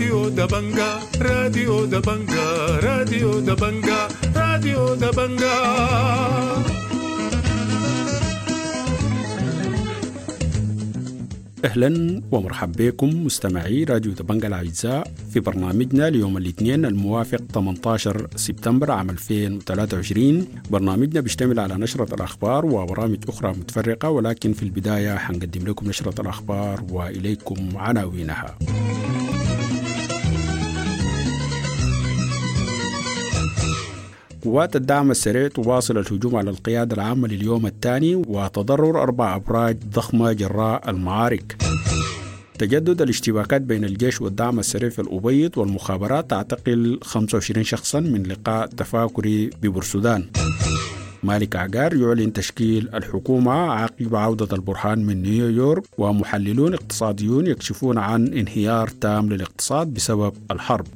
راديو دبنجا راديو دبنجا راديو دبنجا راديو دبنجا أهلا ومرحبا بكم مستمعي راديو دبنجا الأعزاء في برنامجنا ليوم الاثنين الموافق 18 سبتمبر عام 2023 برنامجنا بيشتمل على نشرة الأخبار وبرامج أخرى متفرقة ولكن في البداية حنقدم لكم نشرة الأخبار وإليكم عناوينها. قوات الدعم السريع تواصل الهجوم على القيادة العامة لليوم الثاني وتضرر أربع أبراج ضخمة جراء المعارك. تجدد الاشتباكات بين الجيش والدعم السريع في الأبيض والمخابرات تعتقل 25 شخصا من لقاء تفاكري ببرسودان مالك عقار يعلن تشكيل الحكومة عقب عودة البرهان من نيويورك ومحللون اقتصاديون يكشفون عن انهيار تام للاقتصاد بسبب الحرب.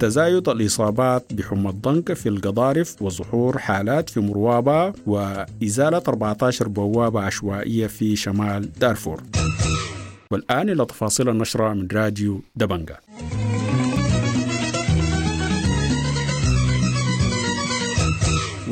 تزايد الإصابات بحمى الضنك في القضارف وظهور حالات في مروابة وإزالة 14 بوابة عشوائية في شمال دارفور. والآن إلى تفاصيل النشرة من راديو دبنجا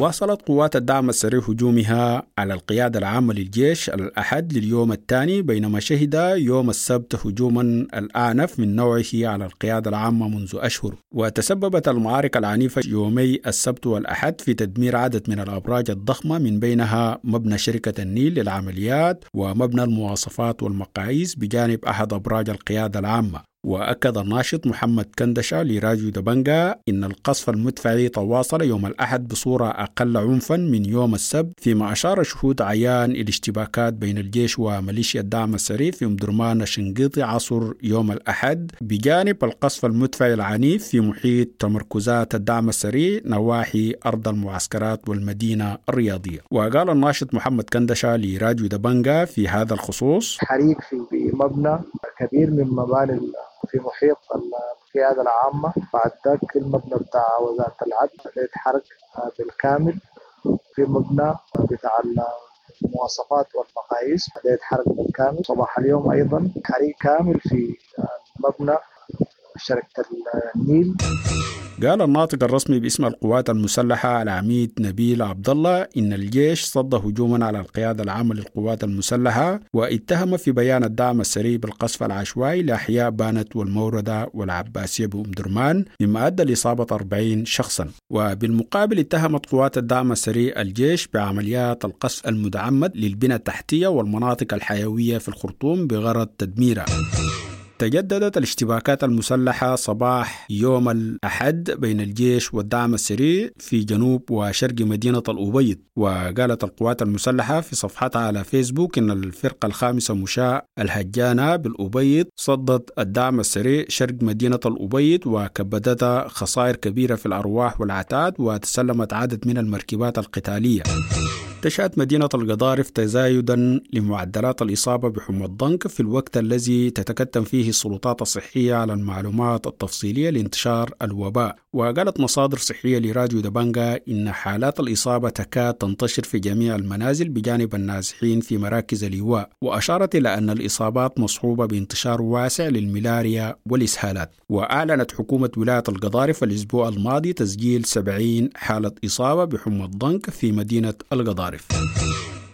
واصلت قوات الدعم السريع هجومها على القيادة العامة للجيش الأحد لليوم الثاني بينما شهد يوم السبت هجوما الأعنف من نوعه على القيادة العامة منذ أشهر. وتسببت المعارك العنيفة يومي السبت والأحد في تدمير عدد من الأبراج الضخمة من بينها مبنى شركة النيل للعمليات ومبنى المواصفات والمقاييس بجانب أحد أبراج القيادة العامة. وأكد الناشط محمد كندشة لراديو دبنجا إن القصف المدفعي تواصل يوم الأحد بصورة أقل عنفا من يوم السبت فيما أشار شهود عيان إلى اشتباكات بين الجيش وميليشيا الدعم السريع في مدرمان الشنقيطي عصر يوم الأحد بجانب القصف المدفعي العنيف في محيط تمركزات الدعم السريع نواحي أرض المعسكرات والمدينة الرياضية. وقال الناشط محمد كندشة لراديو دبنجا في هذا الخصوص حريق في مبنى كبير من مباني في محيط القيادة العامة. بعد ذاك المبنى بتاع وزارة العدل اتحرق بالكامل. في مبنى بتاع المواصفات والمقاييس اتحرق بالكامل. صباح اليوم أيضا حريق كامل في مبنى شركة النيل. قال الناطق الرسمي باسم القوات المسلحة العميد نبيل عبد الله إن الجيش صد هجوما على القيادة العامة للقوات المسلحة واتهم في بيان الدعم السريع بالقصف العشوائي لأحياء بانت والموردة والعباسية بأم درمان مما أدى لإصابة 40 شخصا. وبالمقابل اتهمت قوات الدعم السريع الجيش بعمليات القصف المتعمد للبنى التحتية والمناطق الحيوية في الخرطوم بغرض تدميرها تجددت الاشتباكات المسلحة صباح يوم الأحد بين الجيش والدعم السريع في جنوب وشرق مدينة الأبيض وقالت القوات المسلحة في صفحتها على فيسبوك إن الفرقة الخامسة مشاة الهجانة بالأبيض صدت الدعم السريع شرق مدينة الأبيض وكبدتها خسائر كبيرة في الأرواح والعتاد وتسلمت عدد من المركبات القتالية. تشهد مدينة القضارف تزايدا لمعدلات الإصابة بحمى الضنك في الوقت الذي تتكتم فيه السلطات الصحية على المعلومات التفصيلية لانتشار الوباء. وقالت مصادر صحية لراديو دبنجا إن حالات الإصابة تكاد تنتشر في جميع المنازل بجانب النازحين في مراكز الإيواء وأشارت إلى أن الإصابات مصحوبة بانتشار واسع للملاريا والإسهالات. وأعلنت حكومة ولاية القضارف الأسبوع الماضي تسجيل 70 حالة إصابة بحمى الضنك في مدينة القضارف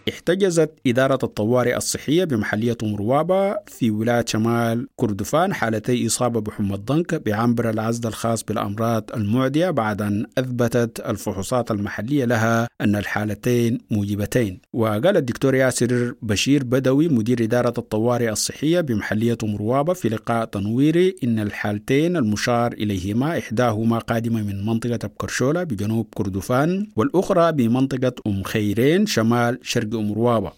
احتجزت إدارة الطوارئ الصحية بمحلية مروابة في ولاية شمال كردفان حالتي إصابة بحمى الضنك بعنبر العزل الخاص بالأمراض المعدية بعد أن أثبتت الفحوصات المحلية لها أن الحالتين موجبتين. وقال الدكتور ياسر بشير بدوي مدير إدارة الطوارئ الصحية بمحلية مروابة في لقاء تنويري إن الحالتين المشار إليهما إحداهما قادمة من منطقة أبكرشولة بجنوب كردفان والأخرى بمنطقة أم خيرين شمال شرق مروابة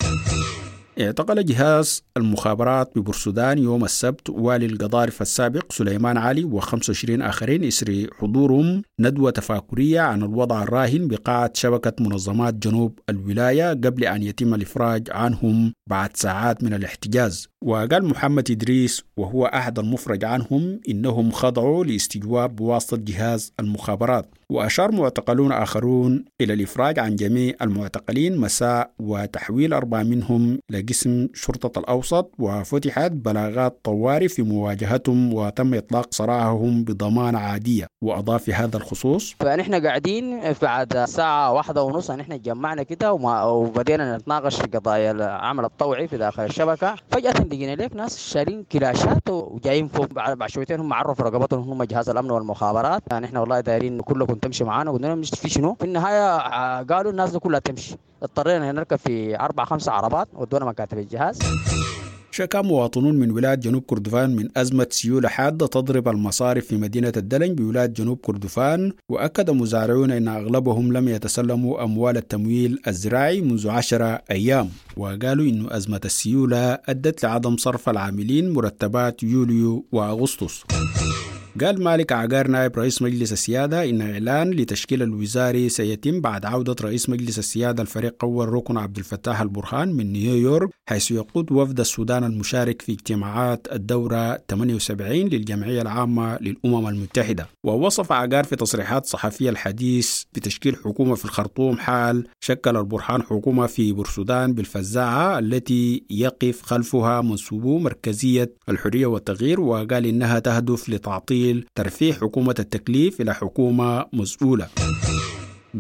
اعتقل جهاز المخابرات ببرسودان يوم السبت والي القضارف السابق سليمان علي و25 آخرين إسر حضورهم ندوة تفاكرية عن الوضع الراهن بقاعة شبكة منظمات جنوب الولاية قبل أن يتم الإفراج عنهم بعد ساعات من الاحتجاز. وقال محمد إدريس وهو أحد المفرج عنهم إنهم خضعوا لاستجواب بواسطة جهاز المخابرات. وأشار معتقلون آخرون إلى الإفراج عن جميع المعتقلين مساء وتحويل أربعة منهم إلى قسم شرطة الأوسط وفتحت بلاغات طوارئ في مواجهتهم وتم إطلاق سراحهم بضمان عادية. وأضاف في هذا الخصوص فنحن قاعدين بعد ساعة واحدة ونص نحن جمعنا كده وبدينا نتناقش في قضايا العمل الطوعي في داخل الشبكة. فجأة لقينا لك ناس شارين كلاشات وجايين فوق بعد شويتين هم عرفوا رقبتهم هم جهاز الأمن والمخابرات. يعني نحن والله دايرين كلكم تمشي معانا قلنا لهم في شنو؟ في النهاية آه، قالوا الناس دي كلها تمشي. اضطرينا نركب في أربع خمسة عربات ودونا مكاتب الجهاز. شكى مواطنون من ولاية جنوب كردفان من أزمة سيولة حادة تضرب المصارف في مدينة الدلنج بولاية جنوب كردفان وأكد مزارعون أن أغلبهم لم يتسلموا أموال التمويل الزراعي منذ عشرة أيام. وقالوا أن أزمة السيولة أدت لعدم صرف العاملين مرتبات يوليو وأغسطس. قال مالك عقار نائب رئيس مجلس السيادة إن إعلان لتشكيل الوزاري سيتم بعد عودة رئيس مجلس السيادة الفريق أول ركن عبد الفتاح البرهان من نيويورك حيث يقود وفد السودان المشارك في اجتماعات الدورة 78 للجمعية العامة للأمم المتحدة. ووصف عقار في تصريحات صحفية الحديث بتشكيل حكومة في الخرطوم حال شكل البرهان حكومة في بورسودان بالفزاعة التي يقف خلفها منسوبو مركزية الحرية والتغيير وقال إنها تهدف لتعطيل ترفيه حكومة التكليف إلى حكومة مسؤولة.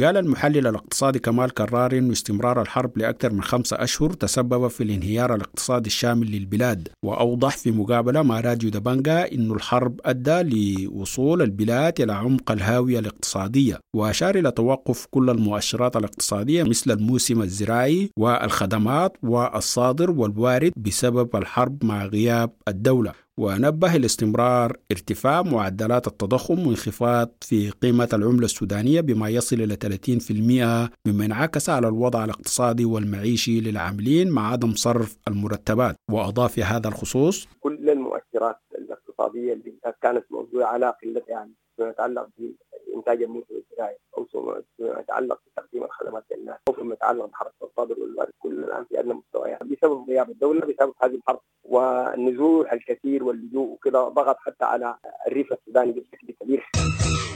قال المحلل الاقتصادي كمال كرار أن استمرار الحرب لأكثر من خمسة أشهر تسبب في الانهيار الاقتصادي الشامل للبلاد وأوضح في مقابلة مع راديو دبنجا أن الحرب أدى لوصول البلاد إلى عمق الهاوية الاقتصادية وأشار إلى توقف كل المؤشرات الاقتصادية مثل الموسم الزراعي والخدمات والصادر والوارد بسبب الحرب مع غياب الدولة. ونبه لاستمرار ارتفاع معدلات التضخم وانخفاض في قيمة العملة السودانية بما يصل إلى 30% مما انعكس على الوضع الاقتصادي والمعيشي للعاملين مع عدم صرف المرتبات. وأضاف في هذا الخصوص كل المؤشرات الاقتصادية اللي كانت موجودة على قلة يعني فيما يتعلق بإنتاج المنتج الزراعي أو فيما يتعلق بتقديم الخدمات للناس أو فيما يتعلق بحركة الصادر والوارد كل الآن في أدنى مستويات. بسبب غياب الدولة بسبب هذه الحرب والنزوح الكثير واللجوء وكذا ضغط حتى على الريف السوداني بشكل كبير.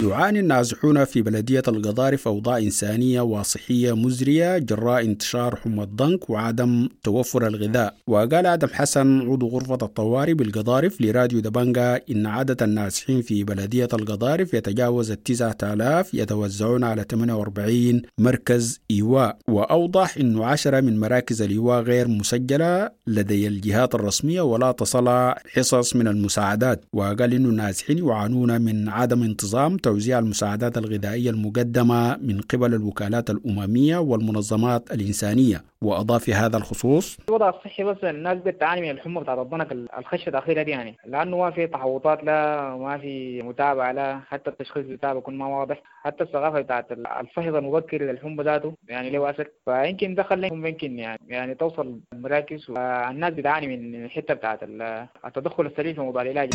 يعاني النازحون في بلدية القضارف أوضاع إنسانية وصحية مزرية جراء انتشار حمى الضنك وعدم توفر الغذاء. وقال آدم حسن عضو غرفة الطوارئ بالقضارف لراديو دبنجا إن عدد النازحين في بلدية القضارف يتجاوز التسعة آلاف يتوزعون على 48 مركز إيواء. وأوضح أنه عشرة من مراكز الإيواء غير مسجلة لدي الجهات الرسمية. ولا تصل حصص من المساعدات. وقال أنه النازحين يعانون من عدم انتظام توزيع المساعدات الغذائية المقدمة من قبل الوكالات الأممية والمنظمات الإنسانية. وأضاف في هذا الخصوص. الوضع الصحي بس الناس بتعاني من الحمى بتاعت الضنك الخشة الأخيرة دي يعني. لأنه ما في تحوطات لا ما في متابعة لا حتى التشخيص بتاعه بيكون ما واضح. حتى الثقافة بتاعت الفحص المبكر للحمى ذاته يعني له أثر فيمكن دخل لهم يمكن يعني يعني توصل المراكز والناس بتعاني من الحتة بتاعت التدخل السريع في موضوع العلاج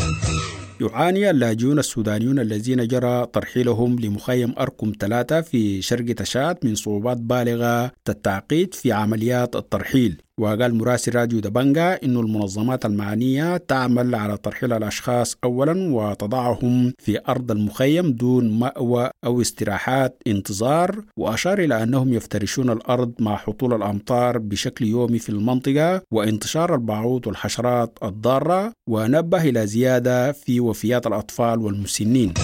يعاني اللاجئون السودانيون الذين جرى ترحيلهم لمخيم أركم ثلاثة في شرق تشاد من صعوبات بالغة التعقيد في عمليات الترحيل. وقال مراسل راديو دبنجا إن المنظمات المعنية تعمل على ترحيل الأشخاص أولا وتضعهم في أرض المخيم دون مأوى أو استراحات انتظار وأشار إلى أنهم يفترشون الأرض مع هطول الأمطار بشكل يومي في المنطقة وانتشار البعوض والحشرات الضارة ونبه إلى زيادة في وفيات الأطفال والمسنين.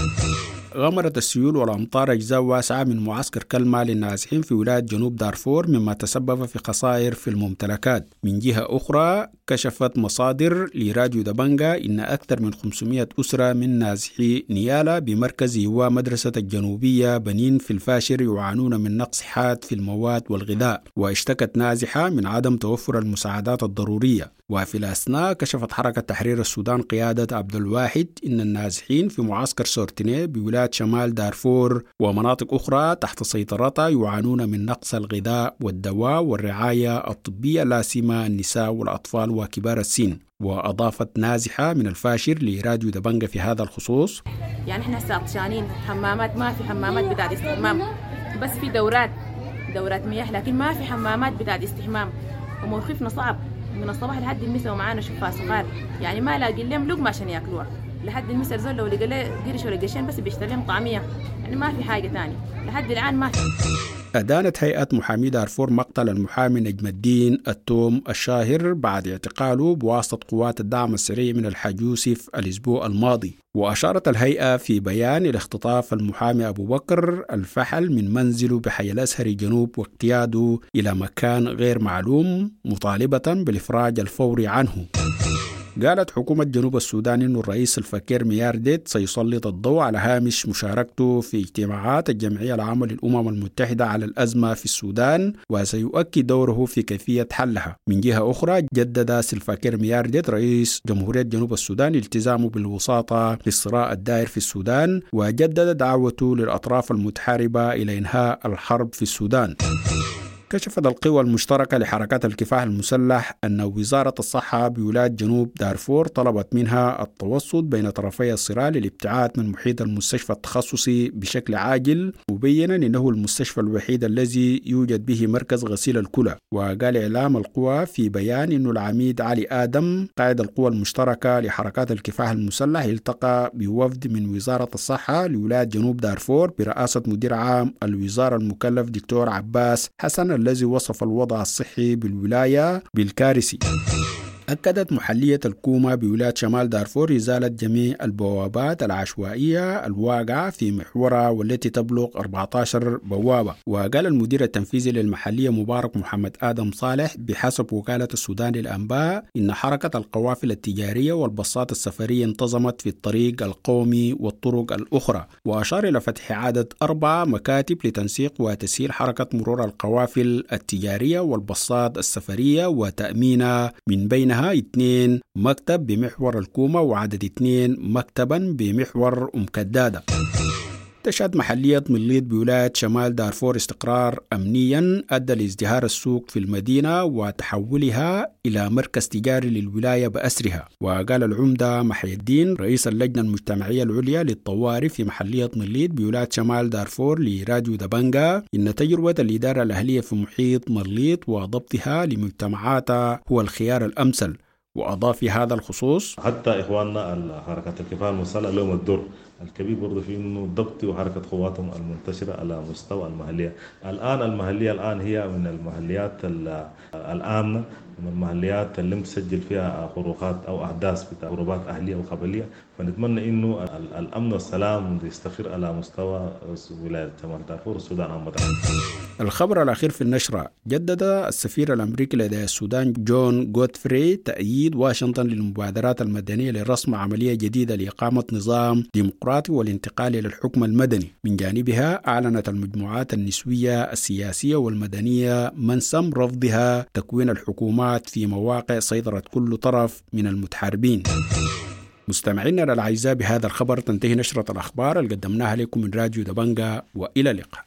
غمرت السيول والأمطار أجزاء واسعة من معسكر كلمة للنازحين في ولاية جنوب دارفور مما تسبب في خسائر في الممتلكات. من جهة أخرى كشفت مصادر لراديو دبنجا إن أكثر من 500 أسرة من نازحي نيالا بمركز يوا مدرسة الجنوبية بنين في الفاشر يعانون من نقص حاد في المواد والغذاء واشتكت نازحة من عدم توفر المساعدات الضرورية. وفي الأثناء كشفت حركة تحرير السودان قيادة عبد الواحد إن النازحين في معسكر سورتيني بولاية شمال دارفور ومناطق أخرى تحت سيطرتها يعانون من نقص الغذاء والدواء والرعاية الطبية لا سيما النساء والأطفال وكبار السن وأضافت نازحة من الفاشر لراديو دبنجة في هذا الخصوص. يعني إحنا هسه عطشانين حمامات ما في حمامات بتاعت استحمام بس في دورات دورات مياه لكن ما في حمامات بتاعت استحمام. وموقفنا صعب. من الصباح لحد المساء ومعانا شفاء صغار. يعني ما لاقي لهم لقمة عشان ياكلوها. لحد المسر زول لو لقى قرش ولا قرشين بس بيشتري لهم طعمية. يعني ما في حاجة تاني لحد الآن ما في. أدانت هيئة محامي دارفور مقتل المحامي نجم الدين التوم الشاهر بعد اعتقاله بواسطة قوات الدعم السريع من الحاج يوسف الأسبوع الماضي. وأشارت الهيئة في بيان إلى اختطاف المحامي أبو بكر الفحل من منزله بحي الأزهر جنوب واقتياده إلى مكان غير معلوم مطالبة بالإفراج الفوري عنه. قالت حكومة جنوب السودان أن الرئيس الفكير ميارديت سيسلط الضوء على هامش مشاركته في اجتماعات الجمعية العامة للأمم المتحدة على الأزمة في السودان وسيؤكد دوره في كيفية حلها. من جهة أخرى جدد سلفاكير ميارديت رئيس جمهورية جنوب السودان التزامه بالوساطة للصراع الدائر في السودان وجدد دعوته للأطراف المتحاربة إلى إنهاء الحرب في السودان. كشفت القوى المشتركة لحركات الكفاح المسلح أن وزارة الصحة بولاية جنوب دارفور طلبت منها التوسط بين طرفي الصراع للابتعاد من محيط المستشفى التخصصي بشكل عاجل مبينا أنه المستشفى الوحيد الذي يوجد به مركز غسيل الكلى. وقال إعلام القوى في بيان أن العميد علي آدم قائد القوى المشتركة لحركات الكفاح المسلح التقى بوفد من وزارة الصحة لولاية جنوب دارفور برئاسة مدير عام الوزارة المكلف دكتور عباس حسن الذي وصف الوضع الصحي بالولاية بالكارثي. أكدت محلية الكومة بولاية شمال دارفور إزالة جميع البوابات العشوائية الواقعة في محورها والتي تبلغ 14 بوابة. وقال المدير التنفيذي للمحلية مبارك محمد آدم صالح بحسب وكالة السودان للأنباء إن حركة القوافل التجارية والباصات السفرية انتظمت في الطريق القومي والطرق الأخرى. وأشار إلى فتح عدد أربع مكاتب لتنسيق وتسهيل حركة مرور القوافل التجارية والباصات السفرية وتأمينها من بينها منها اثنين مكتب بمحور الكومة وعدد اثنين مكتبا بمحور أم كدادة. تشهد محلية مليط بولاية شمال دارفور استقرار أمنيا أدى لازدهار السوق في المدينة وتحولها إلى مركز تجاري للولاية بأسرها. وقال العمدة محي الدين رئيس اللجنة المجتمعية العليا للطوارئ في محلية مليط بولاية شمال دارفور لراديو دبنجا إن تجربة الإدارة الأهلية في محيط مليط وضبطها لمجتمعاتها هو الخيار الأمثل. وأضاف في هذا الخصوص حتى إخواننا حركة الكفاح المسلح لهم الدور الكبير برضه في إنه ضبط وحركة قواتهم المنتشرة على مستوى المحلية، الآن المحلية الآن هي من المحليات الامنه من المحليات اللي مسجل فيها خروقات أو أحداث بتاع ضربات أهلية وقبليه فنتمنى إنه الأمن والسلام يستقر على مستوى ولاية شمال دارفور والسودان عامة. الخبر الأخير في النشرة جدد السفير الأمريكي لدى السودان جون جوتفري تأييد واشنطن للمبادرات المدنية لرسم عملية جديدة لإقامة نظام ديمقراطي والانتقال إلى الحكم المدني. من جانبها أعلنت المجموعات النسوية السياسية والمدنية منسم رفضها تكوين الحكومات في مواقع سيطرة كل طرف من المتحاربين مستمعينا الأعزاء بهذا الخبر تنتهي نشرة الأخبار اللي قدمناها لكم من راديو دبنجا وإلى اللقاء